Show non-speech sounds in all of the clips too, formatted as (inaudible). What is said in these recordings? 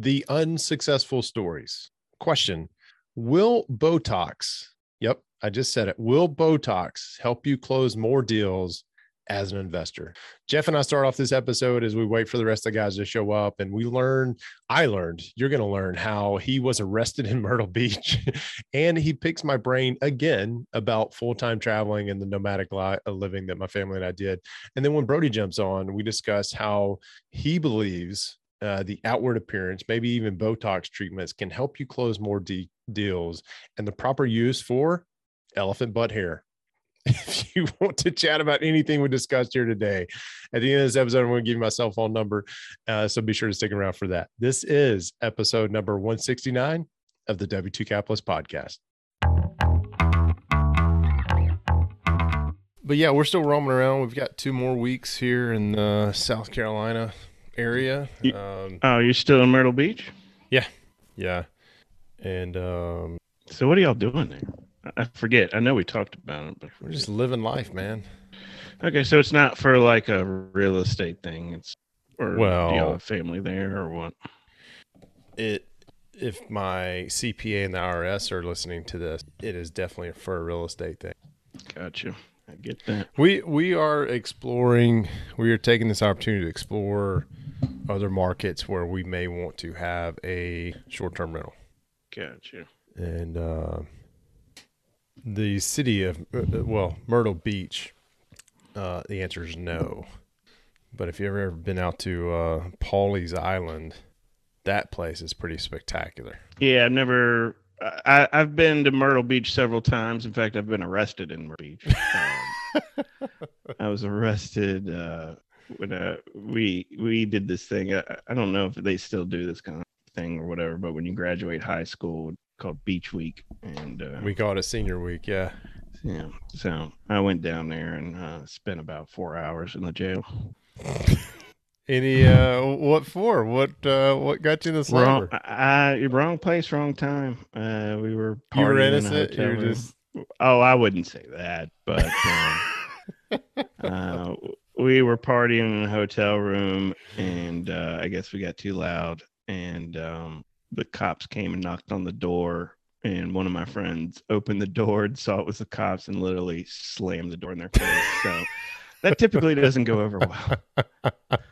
the unsuccessful stories. Question Will Botox, yep, I just said it, will Botox help you close more deals as an investor? Jeff and I start off this episode as we wait for the rest of the guys to show up, and we learn, I learned, you're going to learn how he was arrested in (laughs) Myrtle Beach. and he picks my brain again about full time traveling and the nomadic li- uh, living that my family and I did. And then when Brody jumps on, we discuss how he believes uh, the outward appearance, maybe even Botox treatments can help you close more de- deals and the proper use for elephant butt hair. (laughs) If you want to chat about anything we discussed here today, at the end of this episode, I'm going to give you my cell phone number. Uh, so be sure to stick around for that. This is episode number 169 of the W2 Capitalist podcast. But yeah, we're still roaming around. We've got two more weeks here in uh, South Carolina area. Um, Oh, you're still in Myrtle Beach? yeah. Yeah. And um, So what are y'all doing there? I forget. I know we talked about it, but we're just living life, man. okay. So it's not for like a real estate thing. It's or Well- do y'all have family there or what? It if my CPA and the IRS are listening to this, it is definitely for a real estate thing. Gotcha. I get that. We we are exploring. We are taking this opportunity to explore other markets where we may want to have a short term rental. Gotcha. And uh, the city of uh, uh, well Myrtle Beach, uh, the answer is no. But if you've ever been out to uh, Pawleys Island, that place is pretty spectacular. Yeah, I've never. I, I've been to Myrtle Beach several times. In fact, I've been arrested in Myrtle Beach. Um, I was arrested uh, when uh, we we did this thing. I, I don't know if they still do this kind of thing or whatever, but when you graduate high school, called Beach Week, and uh, We call it a senior week, yeah. yeah, so I went down there and uh, spent about four hours in the jail. (laughs) Any uh, what for? What uh, what got you in the Wrong? I, I- wrong place, wrong time. Uh, we were You were partying in a innocent. hotel You're room. just Oh, I wouldn't say that, but (laughs) um, uh, we were partying in a hotel room, and uh, I guess we got too loud, and um, the cops came and knocked on the door. And one of my friends opened the door and saw it was the cops, and literally slammed the door in their face. So that typically doesn't go over well. (laughs)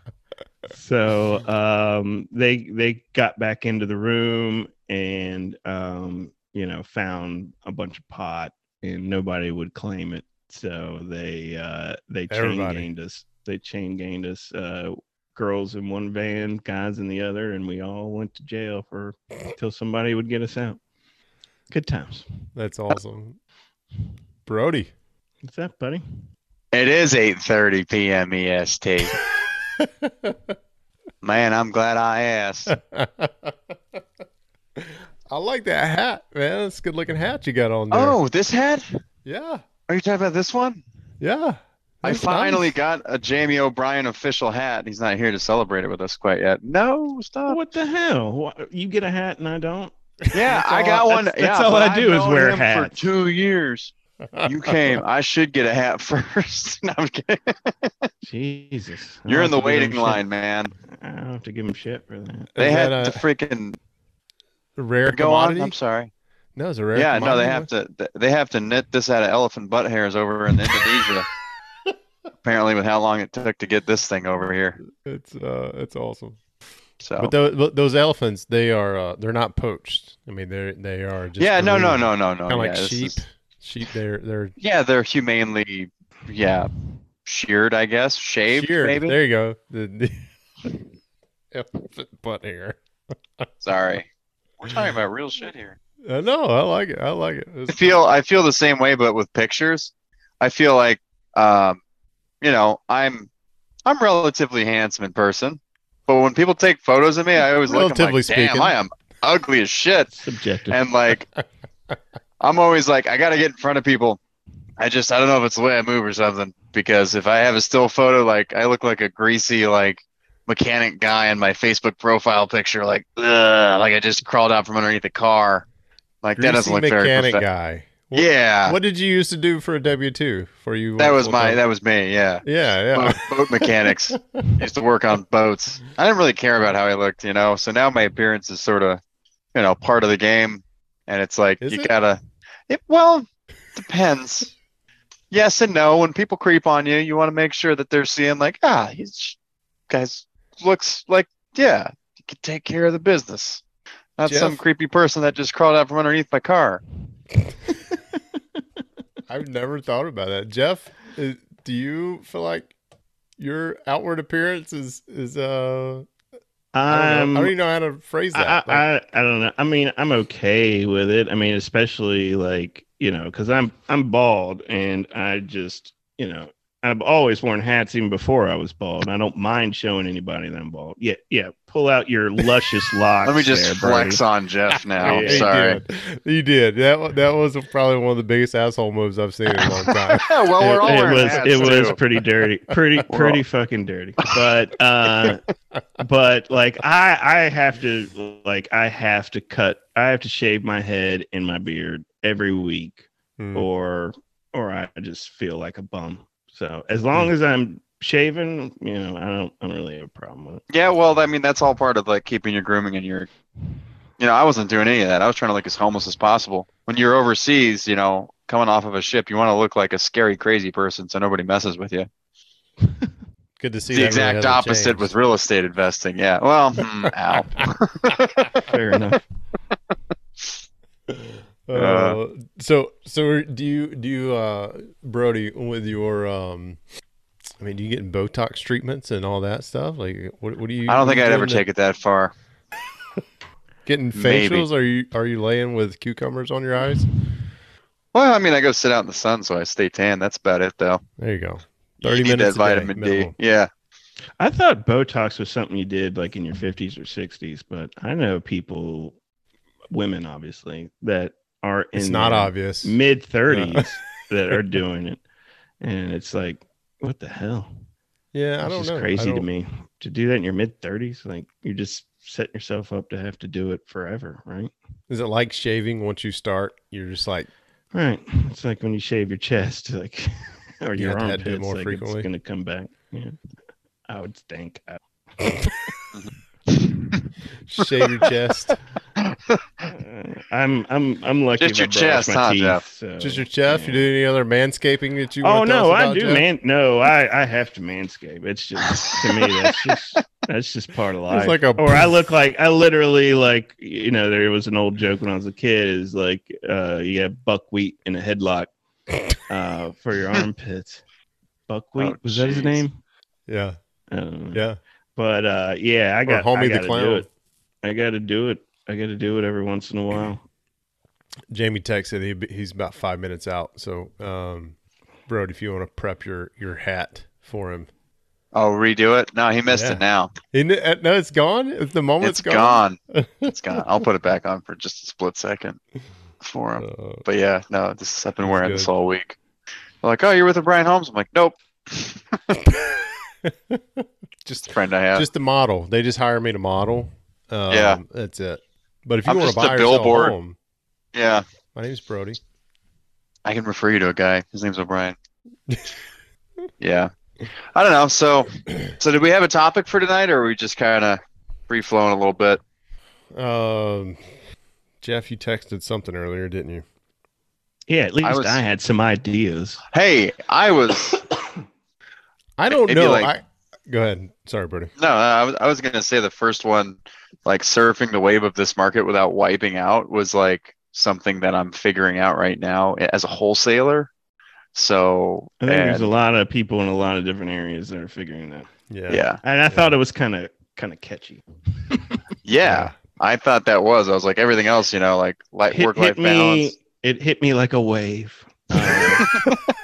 So um, they they got back into the room and um, you know found a bunch of pot and nobody would claim it. So they uh, they chain Everybody. gained us. They chain gained us. Uh, girls in one van, guys in the other, and we all went to jail for until somebody would get us out. Good times. That's awesome. Brody. What's that, buddy? It is 8:30 p.m. EST. (laughs) Man, I'm glad I asked. (laughs) I like that hat, man. That's a good looking hat you got on there. Oh, this hat? yeah. Are you talking about this one? Yeah. I finally nice. got a Jamie O'Brien official hat. He's not here to celebrate it with us quite yet. No, stop. What the hell? You get a hat and I don't. Yeah, That's I all- got one. that's- yeah, that's all I do I've is wear him hats. For two years, you came. I should get a hat (laughs) first. No, I'm kidding. Jesus. I'll You're in the to give waiting shit. line, man. I don't have to give him shit for that. They Is had that to freaking rare go on. I'm sorry. No, it's a rare Yeah, no, they commodity? have to. They have to knit this out of elephant butt hairs over in Indonesia. (laughs) Apparently, with how long it took to get this thing over here. It's uh, it's awesome. So But those, those elephants, they are uh, they're not poached. I mean, they they are just yeah, no, no, no, no, no. Kind of yeah, like sheep. is- Sheep, they're they're yeah, they're humanely, yeah, sheared, I guess, shaved, sheared. maybe. There you go. The, the (laughs) butt hair. (laughs) Sorry, we're talking about real shit here. Uh, no, I like it. I like it. I feel I feel the same way, but with pictures, I feel like, um, you know, I'm I'm relatively handsome in person, but when people take photos of me, I always look at Relatively like, damn, speaking. I am ugly as shit. Subjective. and like (laughs) i'm always like i gotta get in front of people i just i don't know if it's the way i move or something because if i have a still photo like i look like a greasy like mechanic guy in my facebook profile picture like ugh, like i just crawled out from underneath the car like that doesn't greasy look very mechanic guy. What- yeah, What did you used to do for a W two for you? that was my full-time? that was me. Yeah, yeah, yeah. boat, boat mechanics. (laughs) used to work on boats. I didn't really care about how I looked, you know. So now my appearance is sort of, you know, part of the game, and it's like Is you it? gotta. It well depends. Yes and no. When people creep on you, you want to make sure that they're seeing like, ah, he's guys looks like yeah, he can take care of the business. Not some creepy person that just crawled out from underneath my car. (laughs) I've never thought about that. Jeff, is, do you feel like your outward appearance is is uh Um, I don't even know how to phrase I, that. Like, I, I don't know. I mean, I'm okay with it. I mean, especially like you know, because I'm I'm bald, and I just you know I've always worn hats even before I was bald. I don't mind showing anybody that I'm bald. Yeah, yeah. Pull out your luscious (laughs) locks. Let me just there, flex Brody. on Jeff now. (laughs) Yeah, you sorry. did. You did. That that was probably one of the biggest asshole moves I've seen in a long (laughs) time. well, we're all it, it wearing was hats, it was pretty dirty pretty pretty all- fucking dirty but uh but like i i have to like i have to cut i have to shave my head and my beard every week Hmm. or or i just feel like a bum so as long as i'm shaving you know i don't i don't really have a problem with it Yeah, well, I mean, that's all part of like keeping your grooming and your, you know, I wasn't doing any of that. I was trying to look as homeless as possible. When you're overseas, you know, coming off of a ship, you want to look like a scary, crazy person so nobody messes with you. (laughs) Good to see the that really exact opposite changed. with real estate investing. Yeah. Well, hmm, ow. (laughs) fair enough (laughs) Uh, so so do you do you uh Brody with your um I mean do you get Botox treatments and all that stuff? Like what what do you I don't think I'd ever to- take it that far. (laughs) getting Maybe. facials? Are you are you laying with cucumbers on your eyes? Well, I mean, I go sit out in the sun so I stay tan. That's about it, though. There you go. You 30 need minutes that a day, vitamin D. minimum. Yeah. i thought botox was something you did like in your 50s or 60s but i know people women obviously that are in It's not obvious. mid 30s (laughs) that are (laughs) doing it and it's like what the hell Yeah, I it's don't just know. I crazy to don't- me to do that in your mid 30s like you're just setting yourself up to have to do it forever right Is it like shaving once you start? You're just like right it's like when you shave your chest (laughs) like or You your have to armpits it more like frequently. it's gonna come back yeah i would stink I- shave your chest. I'm i'm i'm lucky Just your chest, my huh, teeth, Jeff? so, Just your chest. You do any other manscaping that you Oh want no, us I about, do, Jeff? man. No, I I have to manscape. It's just to me (laughs) that's just that's just part of life. like a- or I look like I literally like you know there was an old joke when I was a kid is like uh you have buckwheat in a headlock (laughs) uh for your armpits. Buckwheat Oh, was that his name? Yeah, I yeah. But uh yeah, I got Homie I the Clown. do it. I got to do it. I got to do it every once in a while. (clears throat) Jamie texted he, he's about five minutes out. So, um, Brody, if you want to prep your your hat for him, Oh, redo it? No, he missed Yeah. it now. Isn't it, uh, no, it's gone. It's the moment It's gone. gone. It's gone. I'll put it back on for just a split second for him. Uh, But yeah, no, this I've been wearing good. this all week. They're like, oh, you're with O'Brien Holmes. I'm like, nope. (laughs) just a Friend I have. just a model. They just hire me to model. Um, Yeah. that's it. But if you I'm want to just a buy a billboard. home, yeah, my name's Brody. I can refer you to a guy. His name's O'Brien. (laughs) yeah, I don't know. So, (clears throat) so did we have a topic for tonight, or are we just kind of free flowing a little bit? Um, Jeff, you texted something earlier, didn't you? Yeah, at least I, was- had some ideas. Hey, I was I don't know. like- I go ahead. Sorry, Brody. no, I was I was gonna say the first one, like surfing the wave of this market without wiping out, was like something that I'm figuring out right now as a wholesaler. So, I think there's a lot of people in a lot of different areas that are figuring that. Yeah. yeah, And I thought it was kind of kind of catchy. (laughs) yeah, I thought that was. I was like everything else, you know, like like Hit, work life hit balance. It hit me like a wave. I um, (laughs)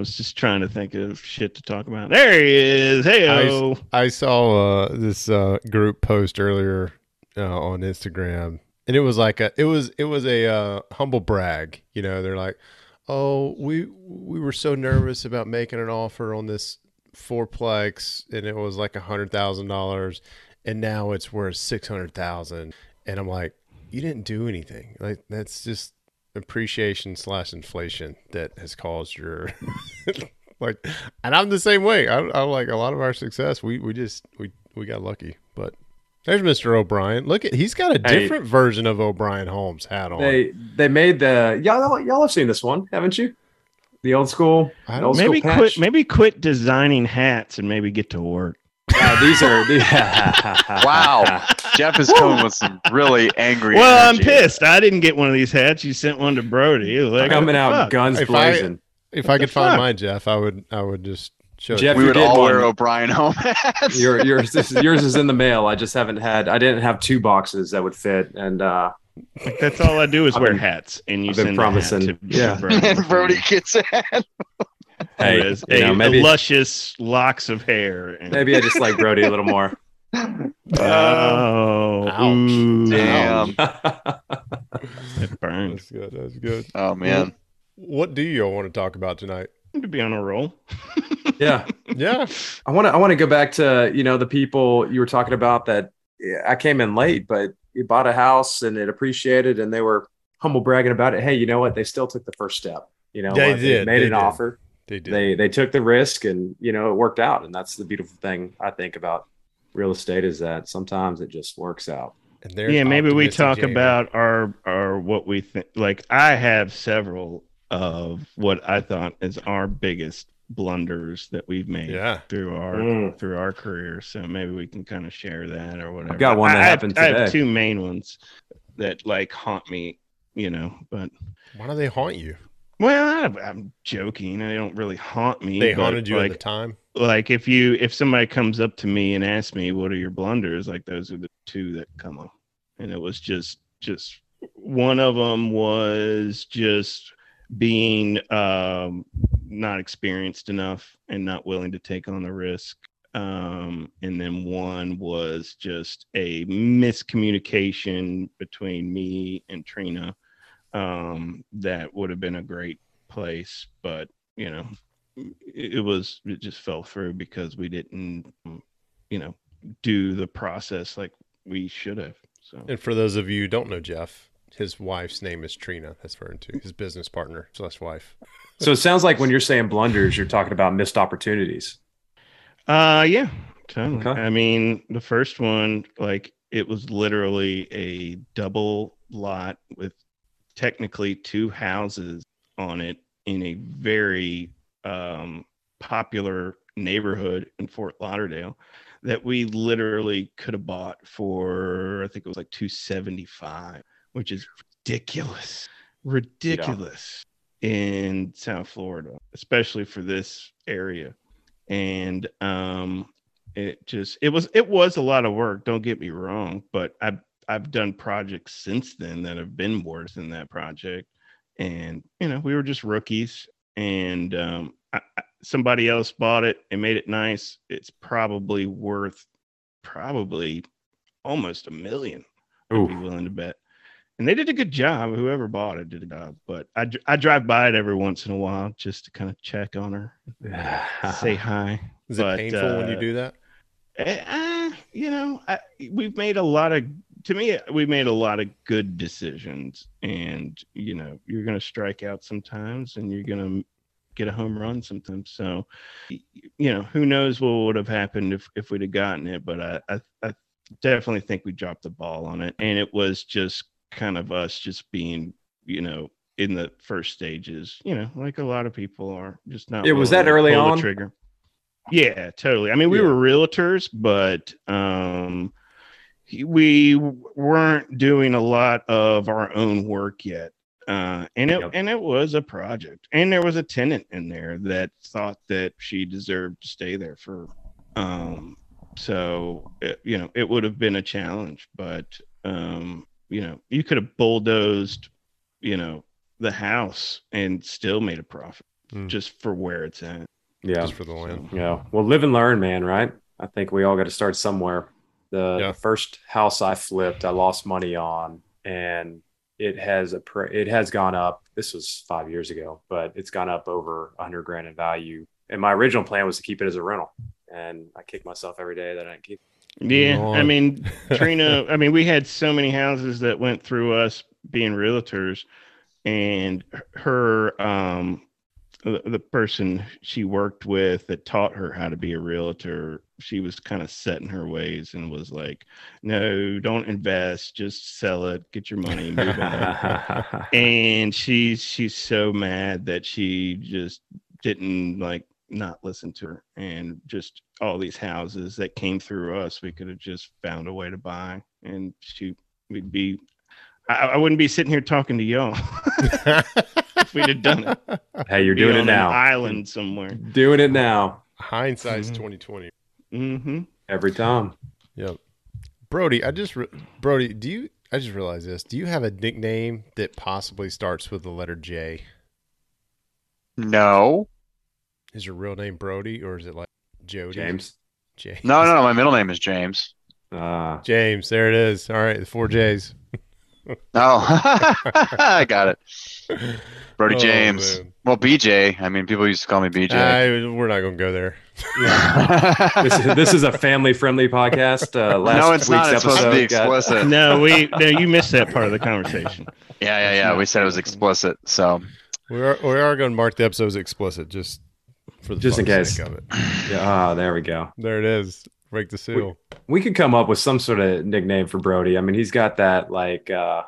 was just trying to think of shit to talk about. There he is. Hey, I saw uh, this uh, group post earlier uh, on Instagram, and it was like a it was it was a uh, humble brag. You know, they're like, "Oh, we we were so nervous about making an offer on this fourplex, and it was like a hundred thousand dollars, and now it's worth six hundred thousand." And I'm like, "You didn't do anything. Like that's just appreciation slash inflation that has caused your (laughs) like and i'm the same way I'm, I'm like a lot of our success we we just we we got lucky but there's mr o'brien look at he's got a Hey. different version of o'brien holmes hat on They they made the y'all y'all have seen this one, haven't you? The old school. I don't- old maybe patch? quit. Maybe quit designing hats and maybe get to work. These are the, (laughs) (laughs) Wow. Jeff is coming with some really angry. Well, I'm pissed. I didn't get one of these hats. You sent one to Brody. He was Like, Coming out fuck? guns If I- blazing. if i the could find fuck? mine jeff i would i would just show Jeff, it. We would did all wear. O'Brien home hats. Your, yours, (laughs) this is, yours is in the mail. I just haven't had. I didn't have two boxes that would fit, and uh, Like, that's all I do is I've wear been- hats, and you I've been send hat promising. to Yeah. Brody. and Brody gets it. Hey, It is you a, know, a luscious locks of hair. And, maybe I just like Brody a little more. (laughs) Uh, oh, Ouch. Damn. (laughs) it burned. that's good that's good Oh man. what do you all want to talk about tonight To be on a roll. (laughs) yeah, yeah I want to. I want to go back to you know the people you were talking about that. I came in late, but you bought a house and it appreciated, and they were humble bragging about it. Hey, you know what? They still took the first step. You know, They what? did, made they an did. offer. They did They they took the risk, and you know it worked out. And that's the beautiful thing I think about real estate is that sometimes it just works out. and there's yeah, maybe we talk Jamie. about our our what we think. Like I have several of what I thought is our biggest blunders that we've made yeah through our Mm. through our career. So maybe we can kind of share that or whatever. I've got one that I have- happened I have two main ones that like haunt me. You know, but why do they haunt you well, I, I'm joking. They don't really haunt me. they haunted you like, at the time like if you if somebody comes up to me and asks me what are your blunders like those are the two that come up and it was just just one of them was just being um not experienced enough and not willing to take on the risk um and then one was just a miscommunication between me and trina um that would have been a great place but you know it it was it just fell through because we didn't you know do the process like we should have so And for those of you who don't know Jeff, his wife's name is Trina. That's referring to his business partner slash wife. So it sounds like when you're saying blunders, you're talking about missed opportunities. uh yeah totally. Okay. i mean the first one like it was literally a double lot with technically two houses on it in a very um popular neighborhood in fort lauderdale that we literally could have bought for I think it was like 275, which is ridiculous. Ridiculous in South Florida, especially for this area. And um it just it was it was a lot of work, don't get me wrong, but I've I've done projects since then that have been worse than that project. And you know, we were just rookies and um I, I, somebody else bought it and made it nice, it's probably worth probably almost a million. I'd be willing to bet. And they did a good job. Whoever bought it did a job. But I, I drive by it every once in a while just to kind of check on her, say (sighs) hi. Is it But, painful when you uh, do that? Eh, eh, you know, I, we've made a lot of. To me, we've made a lot of good decisions, and you know, you're going to strike out sometimes, and you're going to get a home run sometimes. So, you know, who knows what would have happened if if we'd have gotten it? But I, I, I definitely think we dropped the ball on it, and it was just kind of us just being, you know, in the first stages. You know, like a lot of people are just not. Yeah, was that early on? trigger. Yeah, totally. I mean, we Yeah. were realtors, but um, we weren't doing a lot of our own work yet. Uh, and it Yep. and it was a project, and there was a tenant in there that thought that she deserved to stay there for. Um, so it, you know, it would have been a challenge, but um, you know, you could have bulldozed, you know, the house and still made a profit Mm. just for where it's at. Yeah. Just for the land. So- Yeah. Well, live and learn, man, right? I think we all got to start somewhere. The, Yeah. the first house I flipped, I lost money on, and it has a pr- it has gone up. This was five years ago, but it's gone up over a hundred grand in value. And my original plan was to keep it as a rental, and I kick myself every day that I didn't keep. Yeah, I mean, (laughs) Trina, I mean, we had so many houses that went through us being realtors and her um the, person she worked with that taught her how to be a realtor she was kind of set in her ways and was like no don't invest just sell it get your money move on. (laughs) And she's she's so mad that she just didn't like not listen to her. And just all these houses that came through us we could have just found a way to buy and she we'd be i, I wouldn't be sitting here talking to y'all (laughs) (laughs) if we'd have done it (laughs) hey, you're Be doing it now. island somewhere Doing it now Hindsight's Mhm. 2020. mm-hmm every time. Yep. Brody, I just re- Brody, do you? I just realized this. Do you have a nickname that possibly starts with the letter J? No, Is your real name Brody or is it like Jody? James. James. no, no, no. My middle name is James. Uh, James. There it is. All right, the four J's. (laughs) Oh, (laughs) I got it. Brody Oh, James. man. Well, BJ. I mean, people used to call me BJ. I- we're not gonna go there. this, is, this is a family-friendly podcast. Uh, last no, it's not. week's It's supposed to be episode got- explicit. no we no you missed that part of the conversation Yeah, yeah, yeah. We said it was explicit. So We are we are going to mark the episodes explicit just for the Just in case. sake of it. Yeah, ah, there we go. There it is. Break the seal. We could come up with some sort of nickname for Brody. I mean, he's got that like, uh,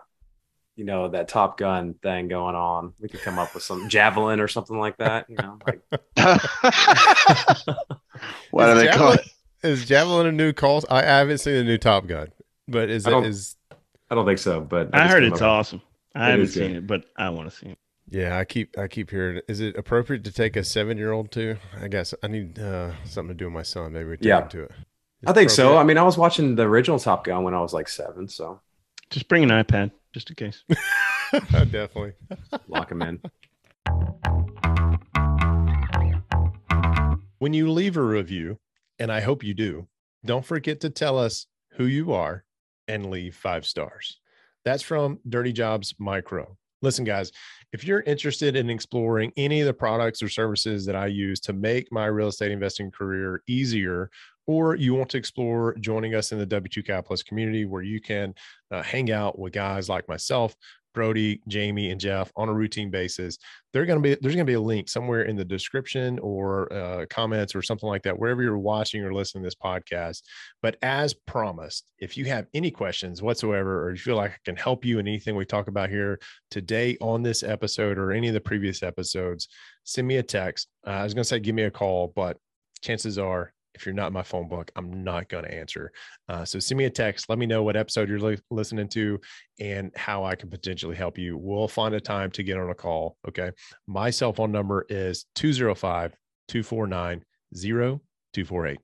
you know, that Top Gun thing going on. We could come up with some javelin or something like that. You know, like, (laughs) what Is do they call Javelin- it? Is Javelin a new call? I, I haven't seen the new Top Gun, but is I it don't- is I don't think so, but i just heard it's up with- awesome i It haven't is good. seen it but i want to see it Yeah, I keep I keep hearing. Is it appropriate to take a seven year old to? I guess I need uh, something to do with my son. Maybe we take Yeah. him to it. Is I think so. I mean, I was watching the original Top Gun when I was like seven, so just bring an ipad just in case (laughs) Definitely. lock him in. When you leave a review, and I hope you do, don't forget to tell us who you are and leave five stars. That's from Dirty Jobs Micro. Listen, guys, if you're interested in exploring any of the products or services that I use to make my real estate investing career easier, or you want to explore joining us in the W2 Capitalist community where you can uh, hang out with guys like myself, Brody, Jamie, and Jeff on a routine basis, they're going to be there's going to be a link somewhere in the description or uh, comments or something like that wherever you're watching or listening to this podcast. But as promised if you have any questions whatsoever or you feel like i can help you in anything we talk about here today on this episode or any of the previous episodes send me a text. Uh, i was going to say give me a call but chances are if you're not in my phone book i'm not going to answer. Uh, so send me a text let me know what episode you're li- listening to and how i can potentially help you. We'll find a time to get on a call okay? My cell phone number is 205 249 0248.